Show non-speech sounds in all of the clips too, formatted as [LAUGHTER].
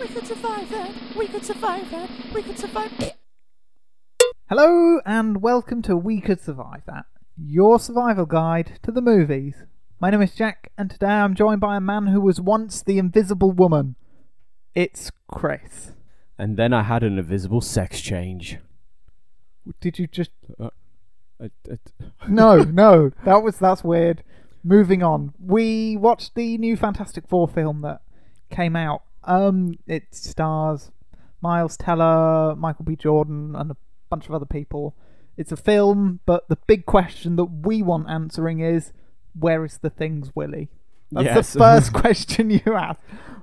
We could survive that. We could survive that. We could survive. Hello and welcome to We Could Survive That, your survival guide to the movies. My name is Jack, and today I'm joined by a man who was once the Invisible Woman. It's Chris. And then I had an invisible sex change. Did you just? Uh, I, I, [LAUGHS] No, no, that was that's weird. Moving on, we watched the new Fantastic Four film that came out. Um, it stars Miles Teller, Michael B. Jordan, and a bunch of other people. It's a film, but the big question that we want answering is, where is the thing's Willy? That's Yes. the [LAUGHS] first question you asked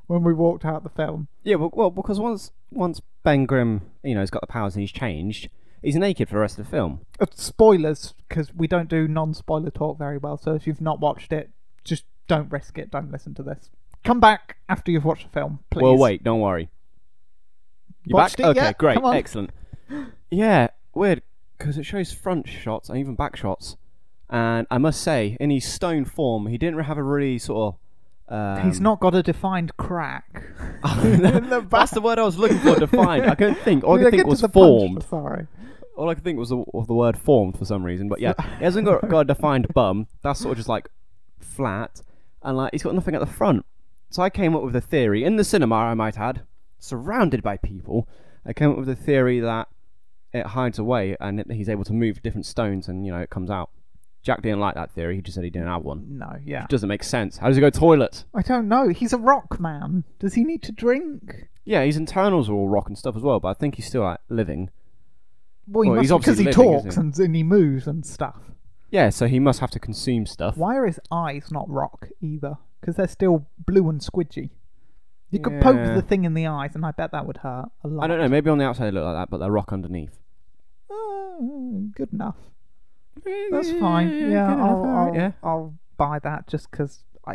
when we walked out the film. yeah, well, well, because once once Ben Grimm, you know, has got the powers and he's changed, he's naked for the rest of the film. Uh, spoilers, because we don't do non-spoiler talk very well. So if you've not watched it, just don't risk it. Don't listen to this. Come back after you've watched the film, please. Well, wait, don't worry. You Watched back? it okay, yet? great, Come on. excellent. Yeah, weird because it shows front shots and even back shots, and I must say, in his stone form, he didn't have a really sort of. Um, He's not got a defined crack. [LAUGHS] [LAUGHS] The That's the word I was looking for. Defined. I couldn't think. All I [LAUGHS] could get think to was the punch, formed. Sorry. All I could think was the, of the word formed for some reason. But yeah, he hasn't got, got a defined bum. That's sort of just like flat, and like he's got nothing at the front. So I came up with a theory in the cinema. I might add, surrounded by people. I came up with a theory that it hides away and it, he's able to move different stones, and you know it comes out. Jack didn't like that theory. He just said he didn't have one. No, yeah. It doesn't make sense. How does he go toilet? I don't know. He's a rock man. Does he need to drink? Yeah, his internals are all rock and stuff as well, but I think he's still like living. Well, he Well, must because he living, talks he? and, and he moves and stuff. Yeah, so he must have to consume stuff. Why are his eyes not rock either? Because they're still blue and squidgy. You could poke Yeah. the thing in the eyes, and I bet that would hurt a lot. I don't know. Maybe on the outside they look like that, but they're rock underneath. Uh, good enough. That's fine. Yeah, I'll, I'll, yeah. I'll buy that just because I,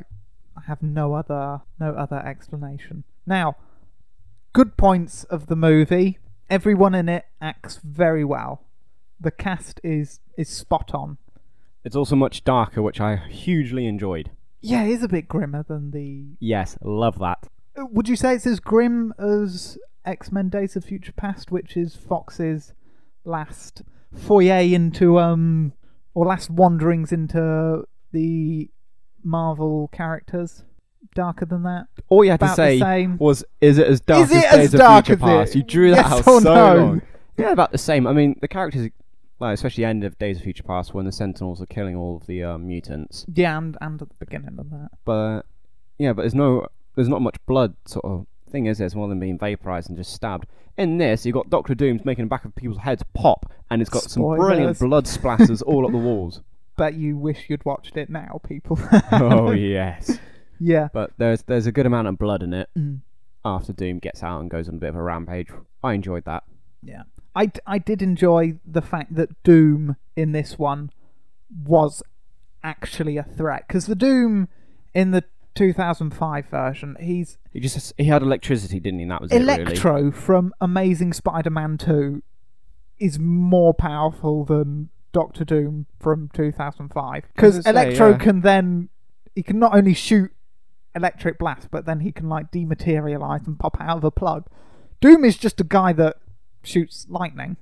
I have no other no other explanation. Now, good points of the movie. Everyone in it acts very well. The cast is is spot on. It's also much darker, which I hugely enjoyed. Yeah, it is a bit grimmer than the. Yes, love that. Uh, Would you say it's as grim as X Men: Days of Future Past, which is Fox's last foyer into um or last wanderings into the Marvel characters? Darker than that? All you had to About the say was, "Is it as dark Is it as as Days dark of Future as it? Past?" You drew that Yes out so no? long. Yeah, about the same. I mean, the characters, well, especially the end of Days of Future Past, when the Sentinels are killing all of the um, mutants. Yeah, and, and at the beginning of that. But yeah, but there's no, there's not much blood sort of thing, is there? It's more than being vaporized and just stabbed. In this, you've got Doctor Doom's making the back of people's heads pop, and it's got some brilliant blood splatters [LAUGHS] all up the walls. Bet you wish you'd watched it now, people. oh [LAUGHS] yes. yeah. But there's there's a good amount of blood in it Mm. after Doom gets out and goes on a bit of a rampage. I enjoyed that. Yeah. I, I did enjoy the fact that Doom in this one was actually a threat. Because the Doom in the 2005 version, he's He just he had electricity, didn't he? And that was it really. Electro from Amazing Spider Man 2 is more powerful than Doctor Doom from 2005. Because was gonna say, Electro yeah. can then. He can not only shoot electric blast, but then he can like dematerialize and pop out of a plug. Doom is just a guy that shoots lightning.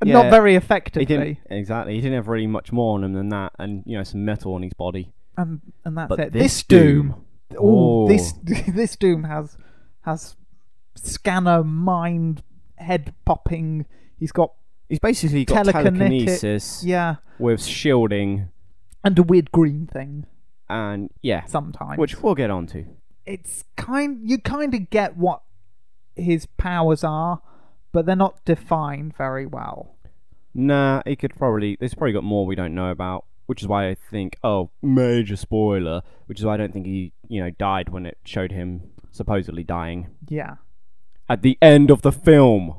And not Yeah, very He effectively. didn't exactly. He didn't have really much more on him than that, and you know some metal on his body. And and that's But it. this This Doom. Doom- Oh, this [LAUGHS] this Doom has has scanner mind head popping. He's got He's basically got telekinesis yeah, with shielding, and a weird green thing and yeah, sometimes. which we'll get onto. it's kind you kind of get what his powers are, but they're not defined very well. Nah, he could probably. There's probably got more we don't know about, which is why I think. Oh, major spoiler. Which is why I don't think he, you know, died when it showed him supposedly dying Yeah, at the end of the film.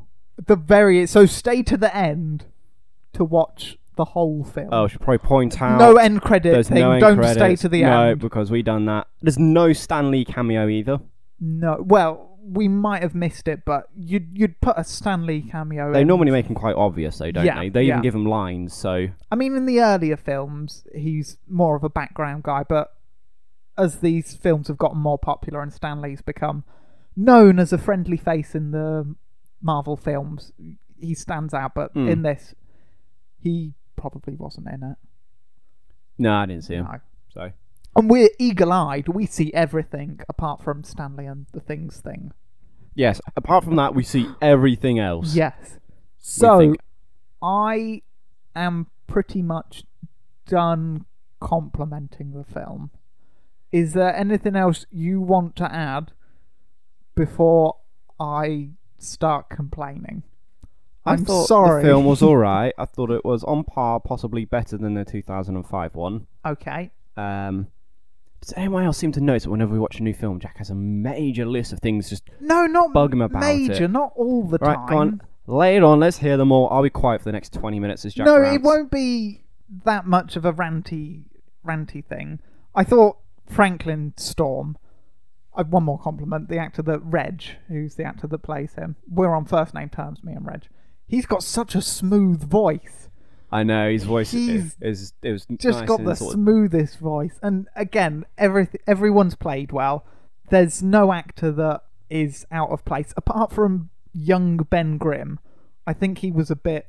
the very so stay to the end to watch the whole film. Oh, I should probably point out. no end credit There's thing. no end Don't credits. stay to the end. no, end. because we done that. There's no Stan Lee cameo either. No, well, we might have missed it, but you'd you'd put a Stan Lee cameo. In. They in. normally make him quite obvious, though, don't Yeah, they? They yeah. even give him lines. So I mean, in the earlier films, he's more of a background guy, but as these films have gotten more popular and Stan Lee's become known as a friendly face in the Marvel films. He stands out, but Hmm. in this, he probably wasn't in it. No, I didn't see him. No. So And we're eagle-eyed. We see everything apart from Stan Lee and the things thing. yes. Apart from that, we see everything else. Yes. So think. I am pretty much done complimenting the film. Is there anything else you want to add before I start complaining? I I'm thought sorry. the film was [LAUGHS] all right. I thought it was on par, possibly better than the 2005 one. okay. Um, does anyone else seem to notice that whenever we watch a new film, Jack has a major list of things just No, not bug him about major, it. not all the right. time. Go on, lay it on. Let's hear them all. I'll be quiet for the next 20 minutes as Jack no, rants. it won't be that much of a ranty, ranty thing. I thought Franklin Storm. I've one more compliment. The actor that Reg, who's the actor that plays him, we're on first name terms. Me and Reg. He's got such a smooth voice. I know his voice He's is, is it was Just nice got the sort of- smoothest voice. And again, every everyone's played well. There's no actor that is out of place apart from young Ben Grimm. I think he was a bit.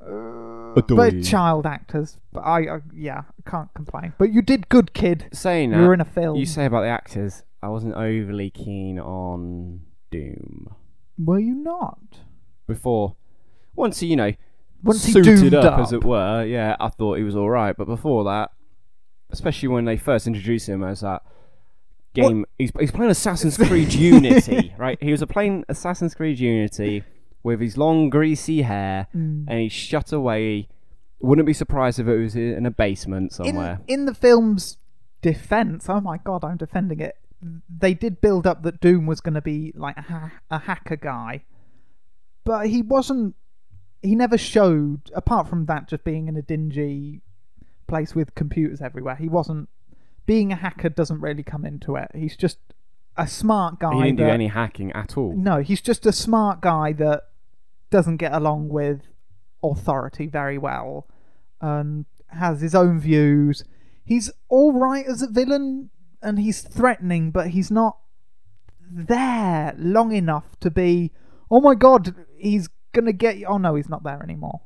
Uh, but child actors, but I, I yeah, can't complain. But you did good, kid. saying You that. were in a film. You say about the actors. I wasn't overly keen on Doom Were you not? before. Once you know, Once he suited up, up. as it were, yeah, I thought he was all right. But before that, especially when they first introduced him as that game, he's he's playing Assassin's Creed Unity, [LAUGHS] right? He was playing Assassin's Creed Unity with his long greasy hair, Mm. and he's shut away. Wouldn't be surprised if it was in a basement in, somewhere. in the film's defense, oh my god, I'm defending it. They did build up that Doom was going to be like a, ha- a hacker guy, but he wasn't. He never showed, apart from that, just being in a dingy place with computers everywhere. He wasn't. Being a hacker doesn't really come into it. He's just a smart guy. he didn't do that- any hacking at all. No, he's just a smart guy that doesn't get along with authority very well and has his own views. He's all right as a villain and he's threatening, but he's not there long enough to be, oh my god, he's gonna get you. Oh no, he's not there anymore.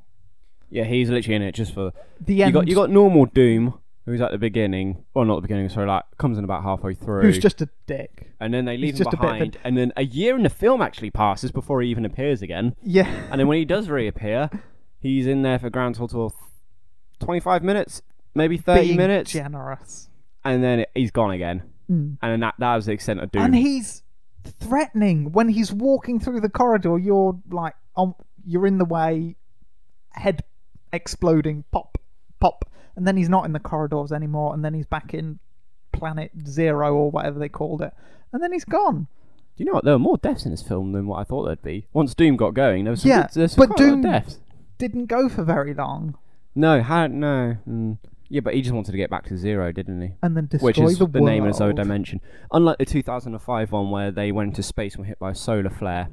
Yeah, he's literally in it just for The you end. got you got normal Doom, who's at the beginning, or not the beginning, sorry, like comes in about halfway through, who's just a dick. and then they leave he's him just a bit of a- behind, and then a year in the film actually passes before he even appears again, Yeah. and then when he does reappear, he's in there for grand total of twenty five minutes, maybe thirty being minutes, generous. and then he's gone again, Mm. and then that that was the extent of Doom. And he's threatening when he's walking through the corridor. You're like, um, you're in the way, head exploding, pop, pop, and then he's not in the corridors anymore, and then he's back in Planet Zero or whatever they called it, and then he's gone. Do you know what? There were more deaths in this film than what I thought there'd be. Once Doom got going, there was some Yeah, good, there was some but quite a lot of Doom- deaths. Didn't go for very long, No, had no. Mm. Yeah, but he just wanted to get back to zero, didn't he? and then destroy which is the, the, name of his own dimension. Unlike the 2005 one where they went into space and were hit by a solar flare,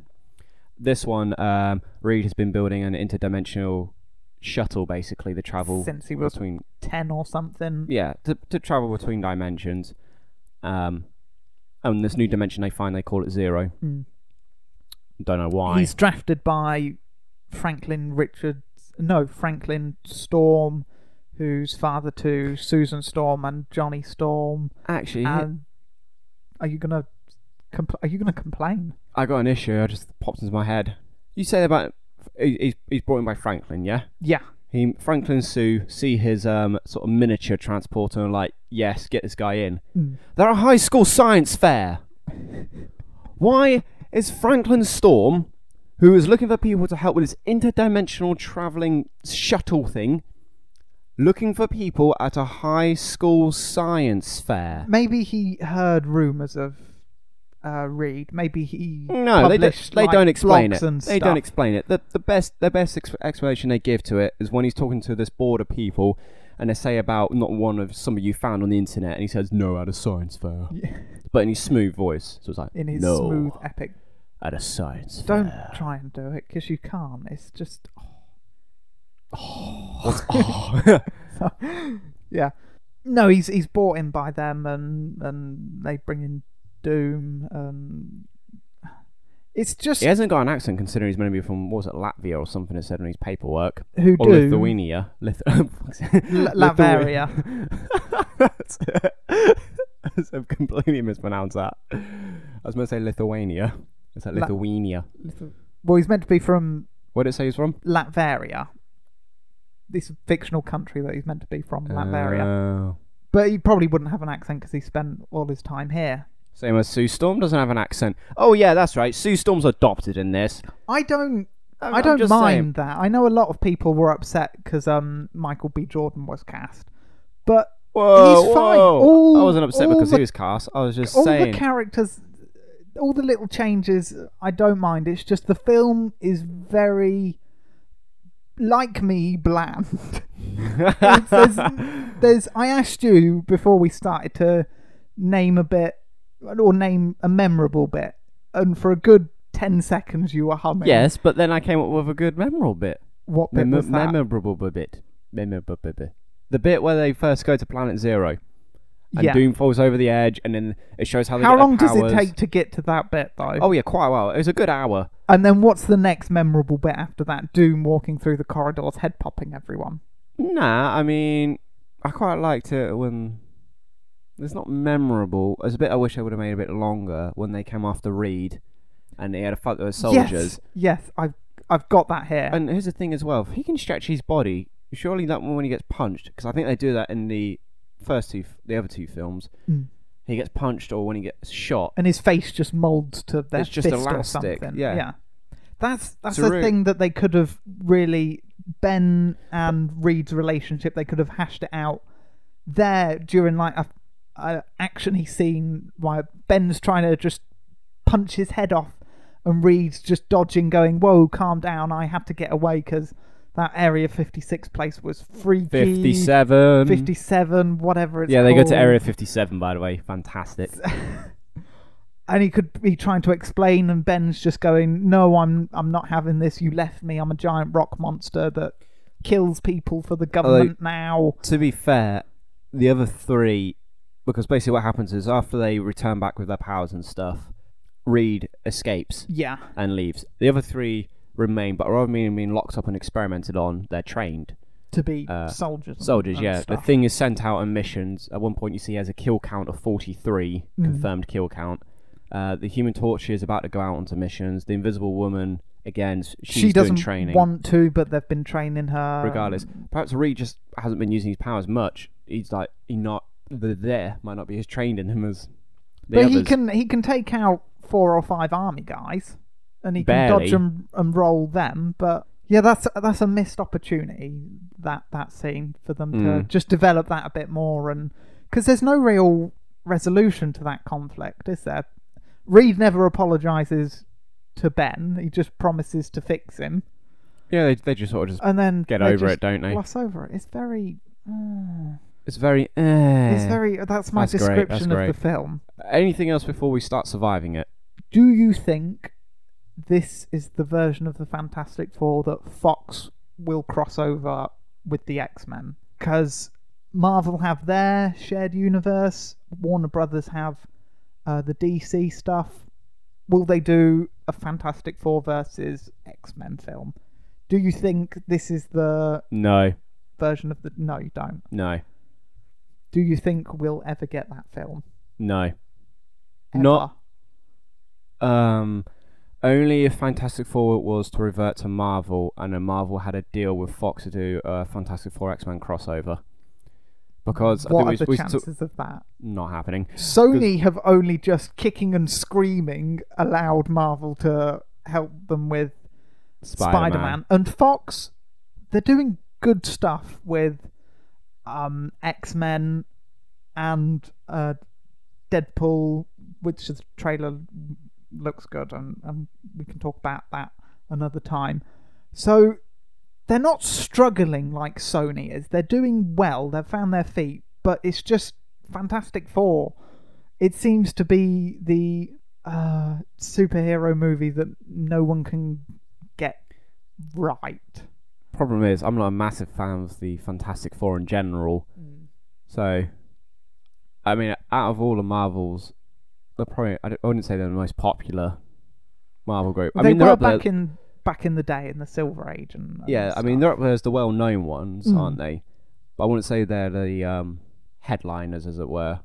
this one, um, Reed has been building an interdimensional shuttle, basically, the travel Since he was between ten or something. yeah to to travel between dimensions. Um, and this new dimension they find they call it zero. Mm. Don't know why. He's drafted by Franklin Richards. No, Franklin Storm, who's father to Susan Storm and Johnny Storm. Actually, And are you gonna compl- are you gonna complain? I got an issue. I just popped into my head. You say about he- he's he's brought in by Franklin, yeah. Yeah, He Franklin and Sue see his um sort of miniature transporter and are like, yes, get this guy in. Mm. They're a high school science fair. Why is Franklin Storm, who is looking for people to help with his interdimensional traveling shuttle thing, looking for people at a high school science fair? maybe he heard rumors of uh, Reed. Maybe he No, they don't. published, They like, don't explain it. They don't explain it. The the best the best ex- explanation they give to it is when he's talking to this board of people, and they say about not one of some of you found on the internet, and he says no at a science fair, Yeah, [LAUGHS] but in his smooth voice. So it's like in his no smooth epic. at a science Don't fair. try and do it because you can't. It's just What's- oh. [LAUGHS] [LAUGHS] yeah. No, he's he's bought in by them, and and they bring in Doom. Um, it's just He hasn't got an accent considering he's going to be from what was it Latvia or something. It said in his paperwork who or Doom Lithuania. Lith- [LAUGHS] L- Latveria. [LAUGHS] I've completely mispronounced that. I was going to say Lithuania. Like La- Lithuania. Well, he's meant to be from What did it say he's from? Latveria. This fictional country that he's meant to be from, Latveria. Oh. But he probably wouldn't have an accent because he spent all his time here. Same as Sue Storm doesn't have an accent. Oh yeah, that's right. Sue Storm's adopted in this. I don't. I'm- I don't mind saying. that. I know a lot of people were upset because um, Michael B. Jordan was cast, but Whoa, He's fine. whoa. All- I wasn't upset because the- he was cast. I was just all saying. the characters, all the little changes, I don't mind. It's just the film is very, like me, bland. [LAUGHS] There's, [LAUGHS] there's. I asked you before we started to name a bit or name a memorable bit, and for a good ten seconds you were humming. yes, but then I came up with a good memorable bit. What bit was that? memorable bit. Memorable bit. The bit where they first go to Planet Zero. And Yeah. Doom falls over the edge, and then it shows how they How long does it take to get to that bit though? Oh yeah, quite a while. It was a good hour. And then what's the next memorable bit after that? Doom walking through the corridors, head popping everyone. Nah, I mean, I quite liked it when. It's not memorable. There's a bit I wish I would have made a bit longer when they came after Reed, and he had a fight with soldiers. Yes, yes, I've I've got that here. And here's the thing as well: if he can stretch his body, surely that one when he gets punched, because I think they do that in the first two, the other two films. Mm. He gets punched, or when he gets shot. and his face just molds to their It's just fist or elastic, something. yeah. yeah. That's that's It's a the thing that they could have really Ben and Reed's relationship. They could have hashed it out there during like a, a actiony scene where Ben's trying to just punch his head off, and Reed's just dodging, going, "Whoa, calm down! I have to get away because that Area 56 place was freaky." Fifty-seven. 57, whatever it's Yeah, they go to called. Area Fifty-seven. By the way, fantastic. [LAUGHS] and he could be trying to explain and Ben's just going no I'm I'm not having this you left me I'm a giant rock monster that kills people for the government now to be fair, the other three, because basically what happens is after they return back with their powers and stuff, Reed escapes yeah and leaves. The other three remain, but rather than being locked up and experimented on, they're trained. to be Uh, soldiers and- Soldiers, and yeah. The stuff. thing is sent out on missions. At one point, you see he has a kill count of 43, Mm. confirmed kill count. Uh, the Human Torch is about to go out onto missions. The Invisible Woman, again, s- she's she doesn't doing training. want to but they've been training her regardless. Perhaps Reed just hasn't been using his powers much. He's like, he not the there might not be as trained in him as the but others. he can he can take out four or five army guys and he can dodge and, and roll them but yeah that's that's a missed opportunity that that scene for them to Mm. just develop that a bit more and because there's no real resolution to that conflict is there reed never apologizes to ben he just promises to fix him Yeah, they, they just sort of just and then get over it, don't they? gloss over it it's very uh, It's very. Eh. it's very that's my That's great, that's description of great. the film Anything else before we start surviving it? do you think this is the version of the Fantastic Four that Fox will cross over with the X Men? Because Marvel have their shared universe, Warner Brothers have uh, the DC stuff. Will they do a Fantastic Four versus X Men film? Do you think this is the No, version of the? No, you don't. no, Do you think we'll ever get that film? no. Ever? Not- Um, only if Fantastic Four was to revert to Marvel, and then Marvel had a deal with Fox to do a Fantastic Four X Men crossover. Because What I are think the we, we chances of that? not happening. Sony have only just kicking and screaming allowed Marvel to help them with Spider-Man. Spider-Man, and Fox they're doing good stuff with um, X-Men and uh, Deadpool, which the trailer looks good, and, and we can talk about that another time. So they're not struggling like Sony is. They're doing well. They've found their feet, but it's just Fantastic Four. It seems to be the uh, superhero movie that no one can get right. Problem is, I'm not a massive fan of the Fantastic Four in general. So, I mean, out of all the Marvels, they're probably. I, I wouldn't say they're the most popular Marvel group. I they mean, were back there. in back in the day in the Silver Age and, and yeah, I mean, they're up there as the well-known ones, Mm. aren't they? But I wouldn't say they're the um, headliners, as it were.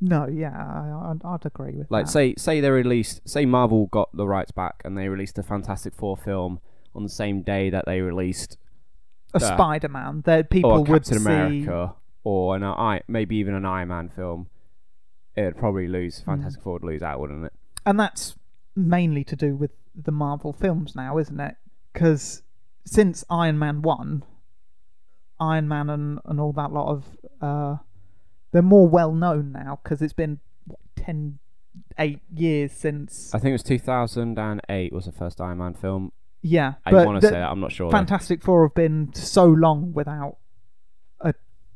no, yeah, I, I'd, I'd agree with Like, that. say, say they released, say Marvel got the rights back and they released a Fantastic Four film on the same day that they released a yeah. Spider-Man, that people or a would Captain see. America or an I, maybe even an Iron Man film, it'd probably Hmm. lose. Fantastic Four would lose out, wouldn't it? and that's mainly to do with the Marvel films now, isn't it? Because since Iron Man one, Iron Man and, and all that lot of uh, they're more well known now because it's been what, 10, 8 years since. I think it was 2008 was the first Iron Man film. Yeah, I want to say that. I'm not sure. though. Fantastic Four have been so long without a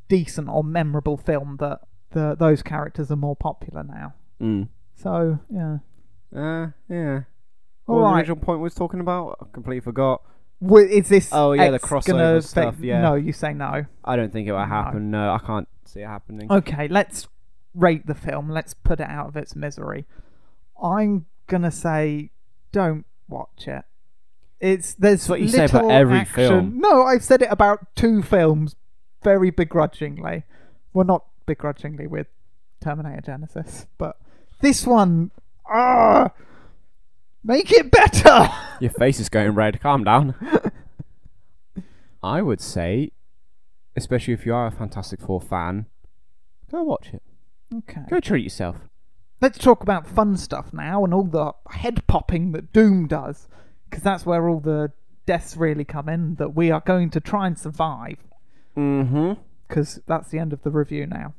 decent or memorable film that the those characters are more popular now. Mm. So yeah, Uh, yeah. all what was the original point we was talking about? I completely forgot. Wi- Is this? Oh, yeah, the X crossover stuff, affect- yeah. No, you say no. I don't think it will No. happen. No, I can't see it happening. Okay, let's rate the film. Let's put it out of its misery. I'm gonna say, don't watch it. It's there's That's what you say about every action. film. No, I've said it about two films, very begrudgingly. Well, not begrudgingly with Terminator Genisys, but this one, ah, make it better. [LAUGHS] Your face is going red. Calm down. [LAUGHS] I would say, especially if you are a Fantastic Four fan, go watch it. okay. Go treat yourself. Let's talk about fun stuff now and all the head popping that Doom does, because that's where all the deaths really come in. That we are going to try and survive, Mm-hmm. because that's the end of the review now.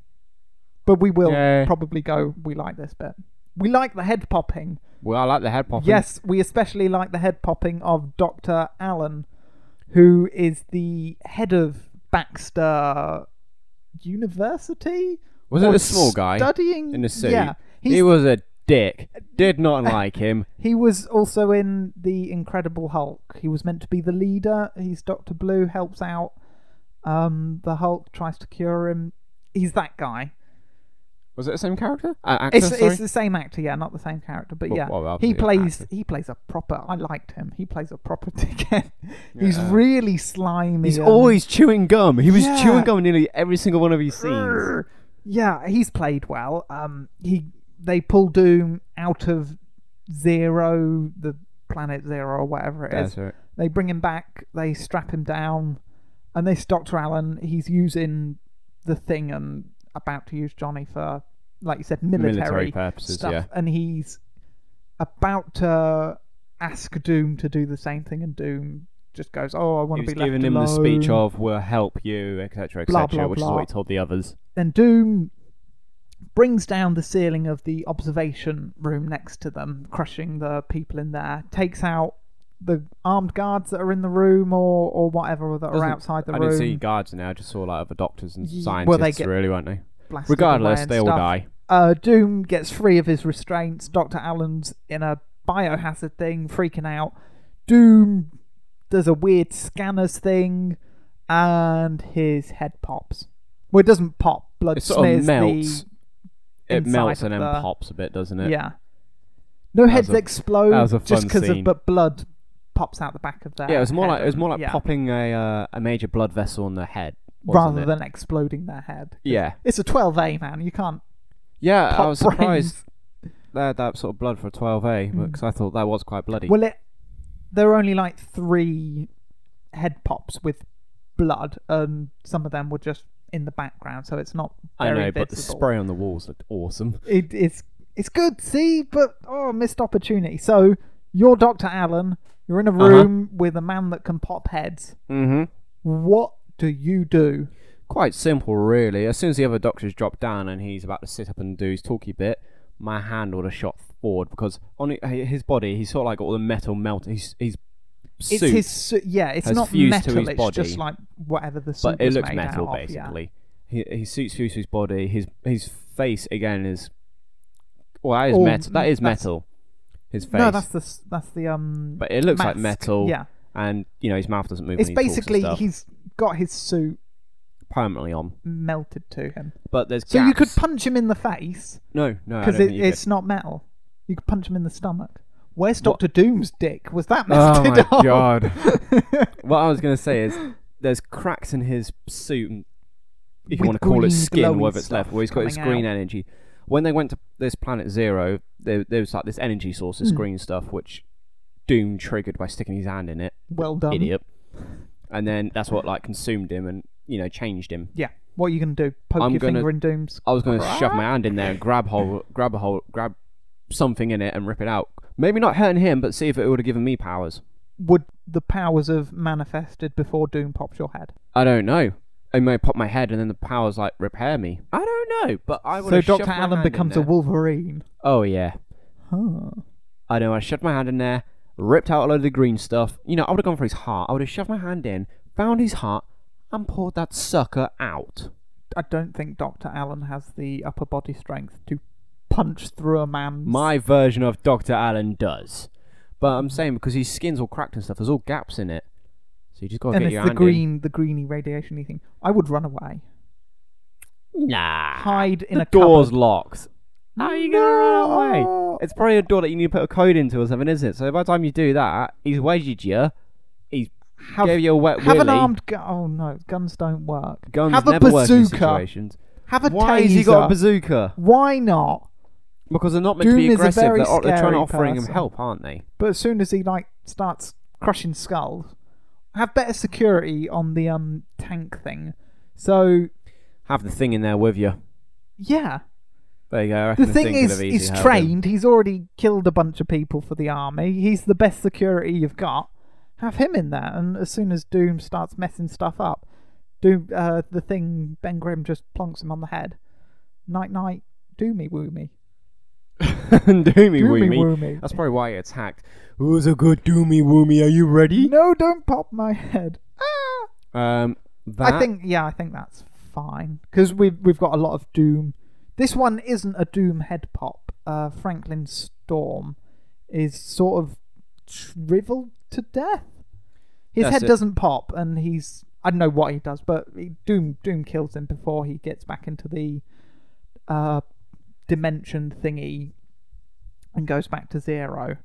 But we will Yeah. probably go. We like this bit. We like the head popping. Well, I like the head popping. Yes, we especially like the head popping of Doctor Allen, who is the head of Baxter University. Was it a small guy studying in the suit? Yeah, He was a dick. Did not [LAUGHS] like him. He was also in the Incredible Hulk. He was meant to be the leader. He's Doctor Blue, helps out. Um, the Hulk tries to cure him. He's that guy. Was it the same character? Uh, actor, It's it's the same actor, yeah, not the same character, but Well, yeah, well, he plays actor. he plays a proper. I liked him. He plays a proper [LAUGHS] dickhead. He's Yeah. really slimy. He's and- always chewing gum. He was Yeah. chewing gum in nearly every single one of his scenes. Yeah, he's played well. Um, he they pull Doom out of Zero, the planet Zero or whatever it is. That's right. They bring him back, they strap him down, and this Dr. Allen, he's using the thing and about to use Johnny for, like you said, military, Military purposes, stuff. yeah. And he's about to ask Doom to do the same thing, and Doom just goes, "Oh, I want to be left giving him the speech of "We'll help you," etc., Blah, etc., blah, which is what he told the others. Then Doom brings down the ceiling of the observation room next to them, crushing the people in there. Takes out the armed guards that are in the room or or whatever that are Doesn't- outside the I room. I didn't see guards in there. I just saw like other doctors and scientists, well, they get really, weren't they? Regardless, they all stuff. die. Uh, Doom gets free of his restraints. Doctor Allen's in a biohazard thing, freaking out. Doom does a weird scanners thing, and his head pops. Well, it doesn't pop. Blood It sort of melts. the It melts of and then the- pops a bit, doesn't it? Yeah. No That heads was a- explode that was a just because of but blood pops out the back of their Yeah, it was more head like it was more like yeah, popping a uh, a major blood vessel on the head, rather it? than exploding their head. yeah, It's a 12A man. You can't yeah. I was surprised they had that sort of blood for a 12A Mm. because I thought that was quite bloody. Well, it there are only like three head pops with blood, and some of them were just in the background, so it's not I know, but the spray on the walls looked awesome. It, it's it's good, see, but oh, missed opportunity. So you're Doctor Allen. You're in a Uh-huh. room with a man that can pop heads. Mm-hmm. What do you do? Quite simple, really. As soon as the other doctors drop down and he's about to sit up and do his talky bit, my hand would have shot forward because on his body, he's sort of like all the metal melt. He's he's It's his su- yeah. It's has not fused to metal. his it's just like whatever the suit but it was looks made metal out of, yeah. basically. He, his suit's fused to his body. His his face again is well, that is Or metal. That is that's- metal. His face, No, that's the s- that's the um. but it looks like mask. metal. Yeah, and you know his mouth doesn't move. it's when he talks and basically stuff. he's got his suit permanently on. melted to him. But there's So you could gaps. punch him in the face no, no, I because it, you it's not metal. You could punch him in the stomach. Where's Doctor Doom's dick? Was that. Oh my off? god! [LAUGHS] what I was gonna say is there's cracks in his suit, and if you With want to call green it skin, glowy whether it's left, stuff where he's got his coming green energy. When they went to this planet Zero, there, there was like this energy source, this Mm. green stuff, which Doom triggered by sticking his hand in it. well done. Idiot. And then that's what like consumed him and you know changed him. Yeah. What are you gonna do? Poke I'm your gonna- finger in Doom's? I was going to shove my hand in there and grab hold, grab a hold, grab something in it and rip it out. Maybe not hurting him, but see if it would have given me powers. Would the powers have manifested before Doom pops your head? I don't know. I may pop my head and then the powers like repair me. I don't know, but I would. So have shoved Doctor my Allen hand in becomes a there. Wolverine. Oh yeah, Huh. I know. I shoved my hand in there, ripped out a load of the green stuff. You know, I would have gone for his heart. I would have shoved my hand in, found his heart, and pulled that sucker out. I don't think Doctor Allen has the upper body strength to punch through a man. My version of Doctor Allen does, but I'm mm. saying because his skin's all cracked and stuff, there's all gaps in it. So you just gotta and get it's your the hand in. green, the greeny radiation thing. I would run away, Nah. hide in the a door's cupboard. locked. How are you gonna run away? It's probably a door that you need to put a code into or something, isn't it? So by the time you do that, he's wedged you. He's Have, gave you a wet have an willy. armed gun. Oh no, guns don't work. Guns have a never work in bazooka. situations. Have a Why taser. has he got a bazooka? Why not? Because they're not meant to Doom be is a aggressive. very They're, they're trying scary to offering him person. help, aren't they? But as soon as he like starts crushing skulls, have better security on the um tank thing. So Have the thing in there with you. yeah, There you go. I the reckon thing could is, have easily he's helped him. trained. He's already killed a bunch of people for the army. He's the best security you've got. Have him in there, and as soon as Doom starts messing stuff up, Doom, uh, the thing Ben Grimm just plonks him on the head. Night night, Doomy woomy, [LAUGHS] Doomy Doomy woomy. woomy. That's probably why he attacked. Who's a good doomy woomy? Are you ready? No, don't pop my head. Ah! Um, that I think yeah, I think that's fine because we've we've got a lot of Doom. This one isn't a Doom head pop. Uh, Franklin Storm is sort of shriveled to death. His That's head it. doesn't pop, and he's I don't know what he does, but he, Doom Doom kills him before he gets back into the uh, dimension thingy and goes back to zero.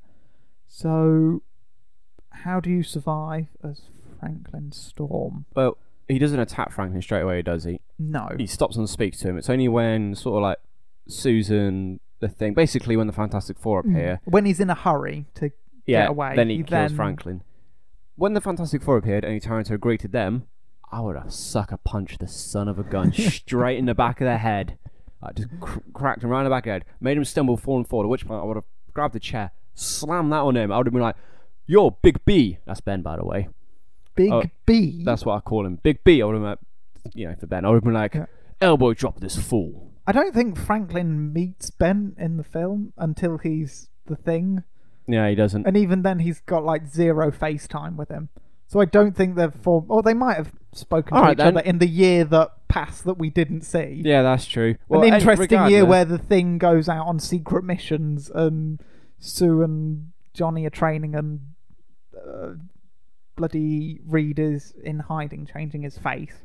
So, how do you survive as Franklin Storm? well, he doesn't attack Franklin straight away, does he? No. He stops and speaks to him. It's only when sort of like Susan, the thing, basically when the Fantastic Four mm. appear, When he's in a hurry to yeah, get away, then he, he kills then- Franklin. When the Fantastic Four appeared and he turned to agree to them, I would have sucker punched the son of a gun [LAUGHS] straight in the back of the head. I just cr- cracked him right in the back of the head, made him stumble, fall, and fall. At which point I would have grabbed the chair, slammed that on him. I would have been like, "Yo, Big B." That's Ben, by the way. Big Oh, B. That's what I call him, Big B. I would have been like, you know, for Ben. I would have been like, Yeah. "Elbow drop this fool." I don't think Franklin meets Ben in the film until he's the thing, Yeah, he doesn't. and even then he's got like zero FaceTime with him. So I don't think they've formed, or they might have spoken All to right, each then. other in the year that passed that we didn't see. Yeah, that's true. An interesting year regardless- where the thing goes out on secret missions and Sue and Johnny are training and uh, bloody Reed is in hiding, changing his face.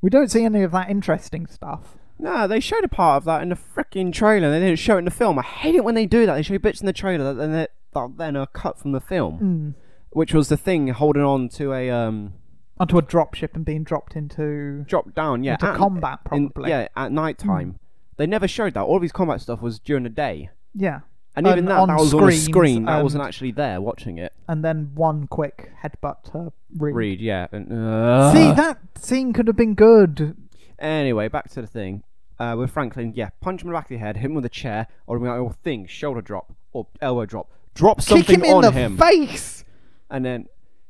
We don't see any of that interesting stuff. No, they showed a part of that in the freaking trailer. They didn't show it in the film. I hate it when they do that. They show bits in the trailer that then that then are cut from the film, Mm. Which was the thing holding on to a um Onto a dropship and being dropped into drop down. Yeah, into at- combat, in- probably. yeah, at night time. They never showed that. All of his combat stuff was during the day, Yeah. and even And that that was on a screen. I wasn't actually there watching it. And then one quick headbutt to Reed. Yeah. And, uh, See, that scene could have been good. Anyway, back to the thing. Uh, with Franklin, yeah, punch him in the back of the head, hit him with a chair, or like, oh, thing, shoulder drop, or elbow drop. Drop something Kick him in on the him. face. And then,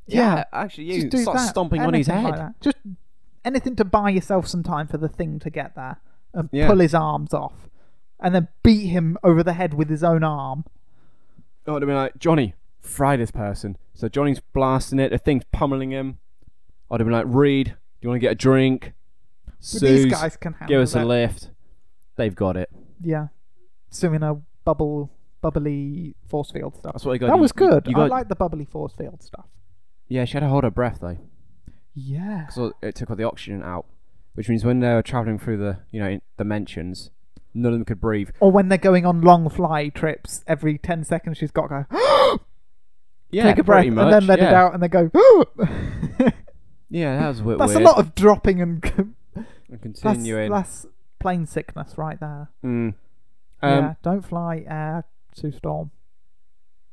Yeah. yeah, actually, you Just do start that. stomping on his Anything head. like that. Just anything to buy yourself some time for the thing to get there and Yeah. pull his arms off, and then beat him over the head with his own arm. I would have been like, Johnny, fry this person. So Johnny's blasting it, the thing's pummeling him. I'd have been like, Reed, do you want to get a drink? But Suze, these guys can handle give us a lift. They've got it. Yeah, in a bubble, bubbly force field stuff. That's what you got. That you- was good. You I got, like the bubbly force field stuff. yeah, she had to hold her breath though, Yeah. so it took all the oxygen out. which means when they were traveling through the you know dimensions, none of them could breathe. Or when they're going on long fly trips, every 10 seconds she's got to go, [GASPS] Yeah, take a breath, pretty and much, then let it out, and they go, [GASPS] Yeah, that was a bit That's weird. a lot of dropping and. And That's, [LAUGHS] continuing. that's plane sickness right there. Mm. Um, yeah, don't fly air Sue Storm.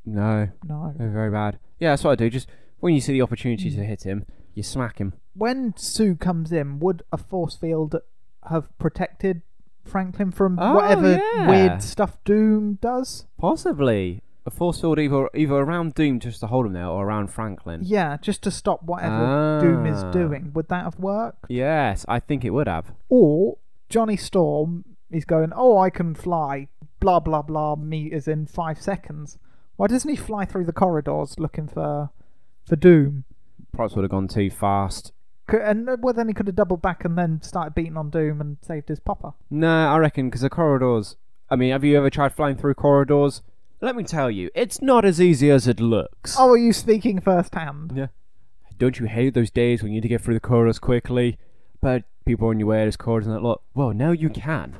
No, No. they're very bad. Yeah, that's what I do. Just when you see the opportunity Mm. to hit him, you smack him. When Sue comes in, would a force field have protected Franklin from Oh, whatever yeah. weird stuff Doom does? Possibly a force field either either around Doom just to hold him there, or around Franklin. Yeah, just to stop whatever Doom is Ah. doing. Would that have worked? Yes, I think it would have. Or Johnny Storm is going, oh, I can fly blah blah blah meters in five seconds. Why doesn't he fly through the corridors looking for for Doom? Perhaps would have gone too fast. And uh, well, then he could have doubled back and then started beating on Doom and saved his popper. No, I reckon because the corridors. I mean, have you ever tried flying through corridors? Let me tell you, it's not as easy as it looks. Oh, are you speaking firsthand? Yeah. Don't you hate those days when you need to get through the corridors quickly, but people on your way, there's corridors and that lot? Well, now you can.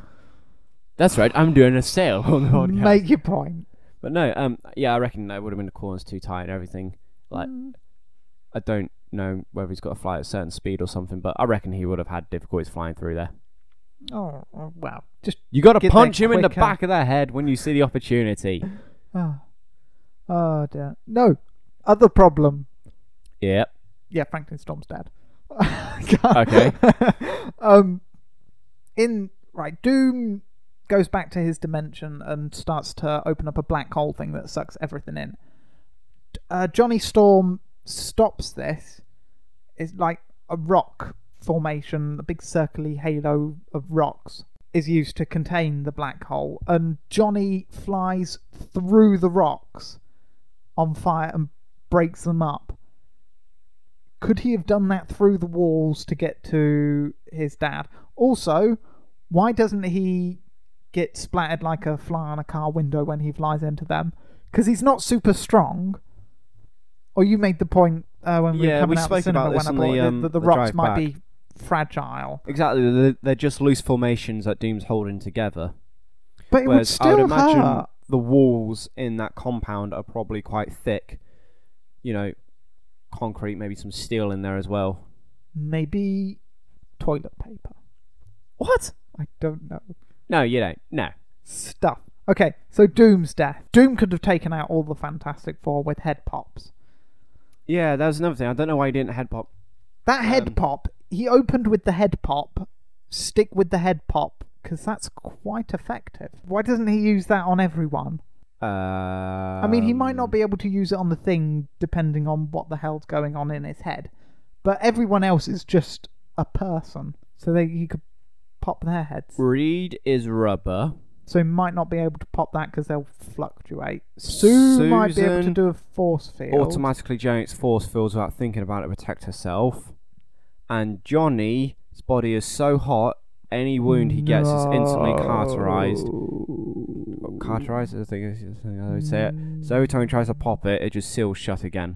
That's right, I'm doing a sale on the podcast. Make your point. But no, um, yeah, I reckon that would have been the corners too tight and everything. Like, Mm. I don't know whether he's got to fly at a certain speed or something, but I reckon he would have had difficulties flying through there. Oh, oh, well, just You got to punch him in the back of the head when you see the opportunity. [SIGHS] oh, oh dear. No, other problem. Yep. Yeah, Franklin Storm's dead. [LAUGHS] Okay. [LAUGHS] um, in right, Doom goes back to his dimension and starts to open up a black hole thing that sucks everything in. Uh, Johnny Storm stops this. It's like a rock formation, a big circly halo of rocks is used to contain the black hole, and Johnny flies through the rocks on fire and breaks them up. Could he have done that through the walls to get to his dad? Also, why doesn't he get splattered like a fly on a car window when he flies into them? Because he's not super strong. Or you made the point uh, when we Yeah, were coming we out spoke the cinema about this when I the, um, the, the, the rocks might back. be fragile. Exactly. They're, they're just loose formations that Doom's holding together. But it would Whereas I would still imagine hurt. the walls in that compound are probably quite thick. You know, concrete, maybe some steel in there as well. Maybe toilet paper. What? I don't know. No, you don't. No. Stuff. Okay, so Doom's death. Doom could have taken out all the Fantastic Four with head pops. Yeah, that was another thing. I don't know why he didn't head pop. That head Um, pop, he opened with the head pop. Stick with the head pop, because that's quite effective. Why doesn't he use that on everyone? Uh, I mean, he might not be able to use it on the thing depending on what the hell's going on in his head. But everyone else is just a person. So they he could pop their heads. Reed is rubber. So he might not be able to pop that because they'll fluctuate. Sue might be able to do a force field. Automatically generates force fields without thinking about it to protect herself. And Johnny's body is so hot, any wound he gets is instantly cauterized. No. Cauterized, I think is the would say it. So every time he tries to pop it, it just seals shut again.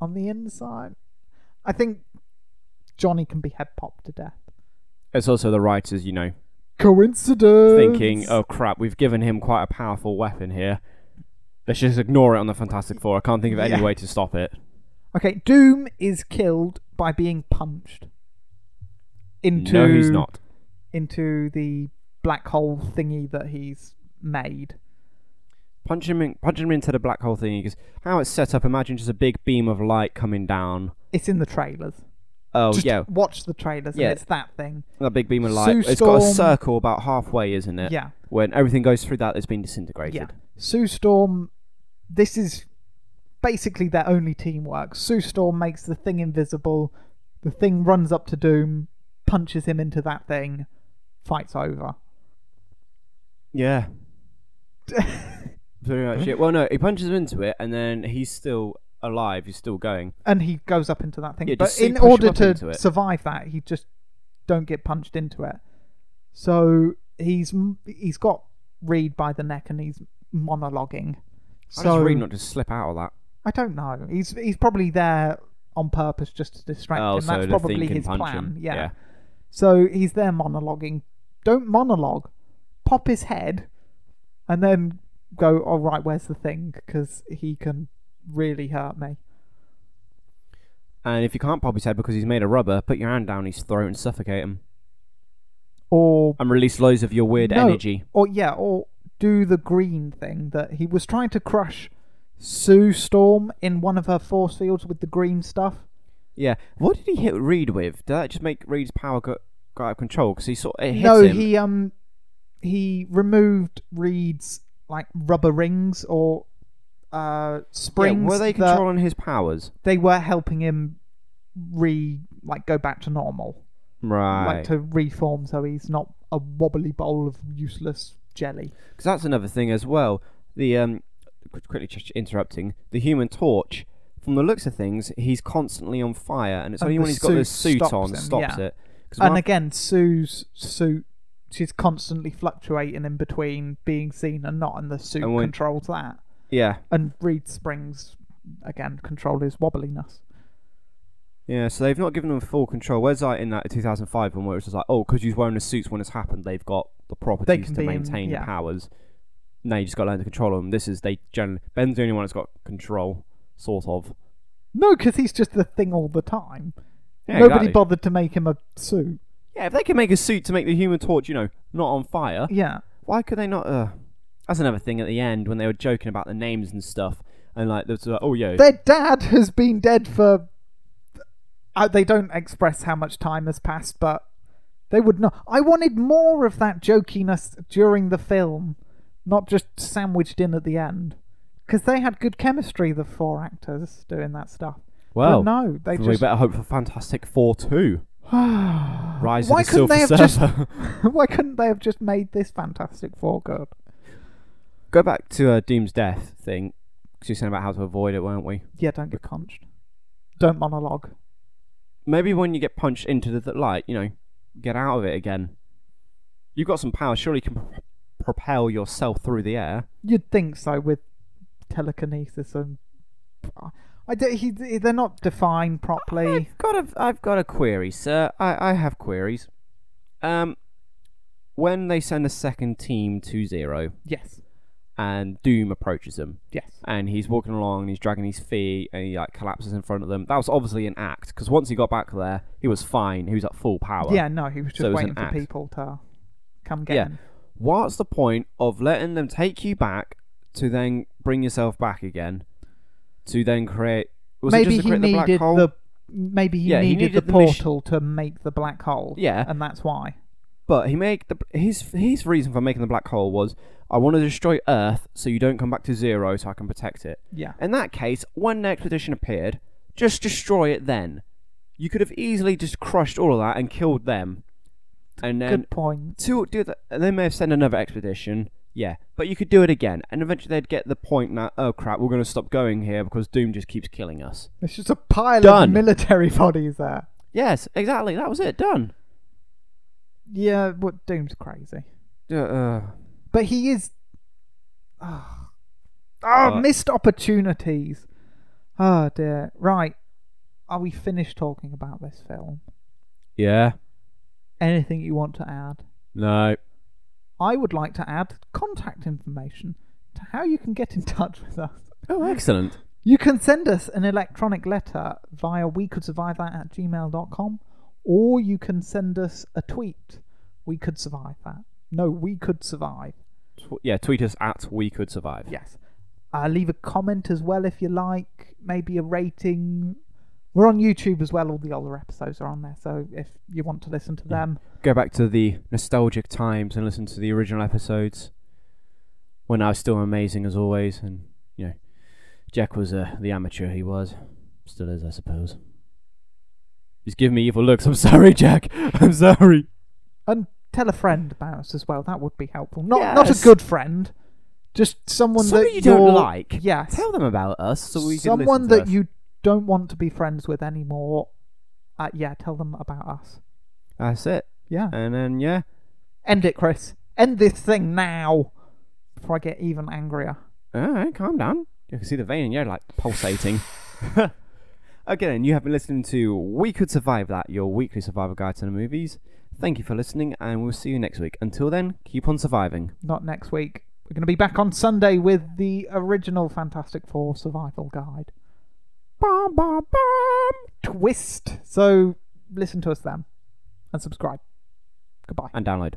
on the inside. I think Johnny can be head popped to death. It's also the writers, you know, Coincidence. thinking, oh crap, we've given him quite a powerful weapon here. Let's just ignore it on the Fantastic Four. I can't think of any Yeah. way to stop it. Okay, Doom is killed by being punched into no, he's not. into the black hole thingy that he's made. Punch him, in, punch him into the black hole thing. Because how it's set up, imagine just a big beam of light coming down. It's in the trailers. Oh Just yeah, watch the trailers. Yeah. and it's that thing. that big beam of light. Sue It's got a Storm- circle about halfway, isn't it? Yeah, When everything goes through that, it's been disintegrated. yeah. Sue Storm. This is basically their only teamwork. Sue Storm makes the thing invisible. The thing runs up to Doom, punches him into that thing, fights over. Yeah. [LAUGHS] Pretty much it. Well, no, he punches him into it, and then he's still alive. He's still going. and he goes up into that thing. Yeah, but just in push him order up to it. survive that, he just don't get punched into it. So he's he's got Reed by the neck and he's monologuing. How So does Reed not just slip out of that? I don't know. He's he's probably there on purpose just to distract Oh, him. so That's the probably thing can his punch plan. him. Yeah. Yeah. So he's there monologuing. Don't monologue. Pop his head, and then go. All right, where's the thing? Because he can really hurt me. And if you can't pop his head because he's made of rubber, put your hand down his throat and suffocate him. Or And release loads of your weird No. energy. or yeah, or do the green thing that he was trying to crush Sue Storm in one of her force fields with the green stuff. Yeah. What did he hit Reed with? Did that just make Reed's power go, go out of control? Because he sort it hit no, him. he um he removed Reed's like rubber rings or uh Yeah, were they that controlling his powers? They were helping him re like go back to normal, Right. like to reform, so he's not a wobbly bowl of useless jelly. Because that's another thing as well. The um, quickly just interrupting the Human Torch. From the looks of things, he's constantly on fire, and it's And only when he's got the suit stops on him, stops yeah. it. And I- again, Sue's suit. She's constantly fluctuating in between being seen and not, and the suit when- controls that. Yeah, And Reed's rings, again, control his wobbliness. yeah. So they've not given them full control. Where's like in that 2005 one, where it's just like, oh, because he's wearing the suits when it's happened, they've got the properties to be in- maintain yeah. the powers. Now you just got to learn to control them. This is they generally Ben's the only one that's got control, sort of. No, because he's just the thing all the time. Yeah, Nobody exactly. bothered to make him a suit. Yeah, if they can make a suit to make the Human Torch, you know, not on fire, Yeah. why could they not? Uh, that's another thing at the end when they were joking about the names and stuff, and like, there's like, oh yeah, Their dad has been dead for. Uh, they don't express how much time has passed, but they would not. I wanted more of that jokiness during the film, not just sandwiched in at the end. Because they had good chemistry, the four actors doing that stuff. well, but no, they we just. better hope for Fantastic Four two. [SIGHS] Rise Why of the couldn't Silver they have just- Surfer. [LAUGHS] Why couldn't they have just made this Fantastic Four good? Go back to uh, Doom's death thing. Because you were saying about how to avoid it, weren't we? Yeah, don't get punched. Don't monologue. Maybe when you get punched into the, the light, you know, get out of it again. You've got some power. Surely you can pro- propel yourself through the air. You'd think so with telekinesis and. I do, he, they're not defined properly. I've got a, I've got a query, sir. I, I have queries. Um, when they send a second team to zero Yes, and Doom approaches them, yes. and he's walking along and he's dragging his feet and he like collapses in front of them. That was obviously an act because once he got back there, he was fine. He was at full power. Yeah, no, he was just So it was waiting for act. people to come get Yeah. him. What's the point of letting them take you back to then bring yourself back again? To then create. Was maybe it just to he create the black needed hole? the. Maybe he, Yeah, he needed, needed the the mission- portal to make the black hole. Yeah. and that's why. But he make the his his reason for making the black hole was I want to destroy Earth so you don't come back to zero so I can protect it. Yeah, In that case, when the expedition appeared, just destroy it then. You could have easily just crushed all of that and killed them, and then good point. to do that, they may have sent another expedition. Yeah, but you could do it again, and eventually they'd get the point that oh crap, we're going to stop going here because Doom just keeps killing us. It's just a pile Done. of military [LAUGHS] bodies there. Yes, exactly. That was it. Done. Yeah, but Doom's crazy. Uh, uh, But he is. Ah, Ah, What? missed opportunities. Oh dear. Right. Are we finished talking about this film? yeah. Anything you want to add? No. I would like to add contact information to how you can get in [LAUGHS] touch with us. Oh, excellent. You can send us an electronic letter via we could survive that at gmail.com or you can send us a tweet. We could survive that. No, we could survive. Tw- yeah, tweet us at We Could Survive. Yes. Uh, leave a comment as well if you like. Maybe a rating. We're on YouTube as well. All the older episodes are on there. So if you want to listen to Yeah. them, Go back to the nostalgic times and listen to the original episodes when I was still amazing as always, and you know, Jack was uh, the amateur he was, still is, I suppose. He's giving me evil looks. I'm sorry, Jack. [LAUGHS] I'm sorry. and tell a friend about us as well. That would be helpful. Not not a Yes. good friend, just someone Somebody that you don't you're- like. Yes, Tell them about us so we can someone listen to that us. you don't want to be friends with anymore. Uh, yeah, tell them about us. That's it. Yeah, And then yeah, end it, Chris. End this thing now before I get even angrier. all right, calm down. You can see the vein in your like pulsating. [LAUGHS] [LAUGHS] Again, you have been listening to We Could Survive That, your weekly survival guide to the movies. Thank you for listening, and we'll see you next week. Until then, keep on surviving. Not next week. We're going to be back on Sunday with the original Fantastic Four survival guide. Bum, bum, bum. Twist. So listen to us then and subscribe. Goodbye. And download.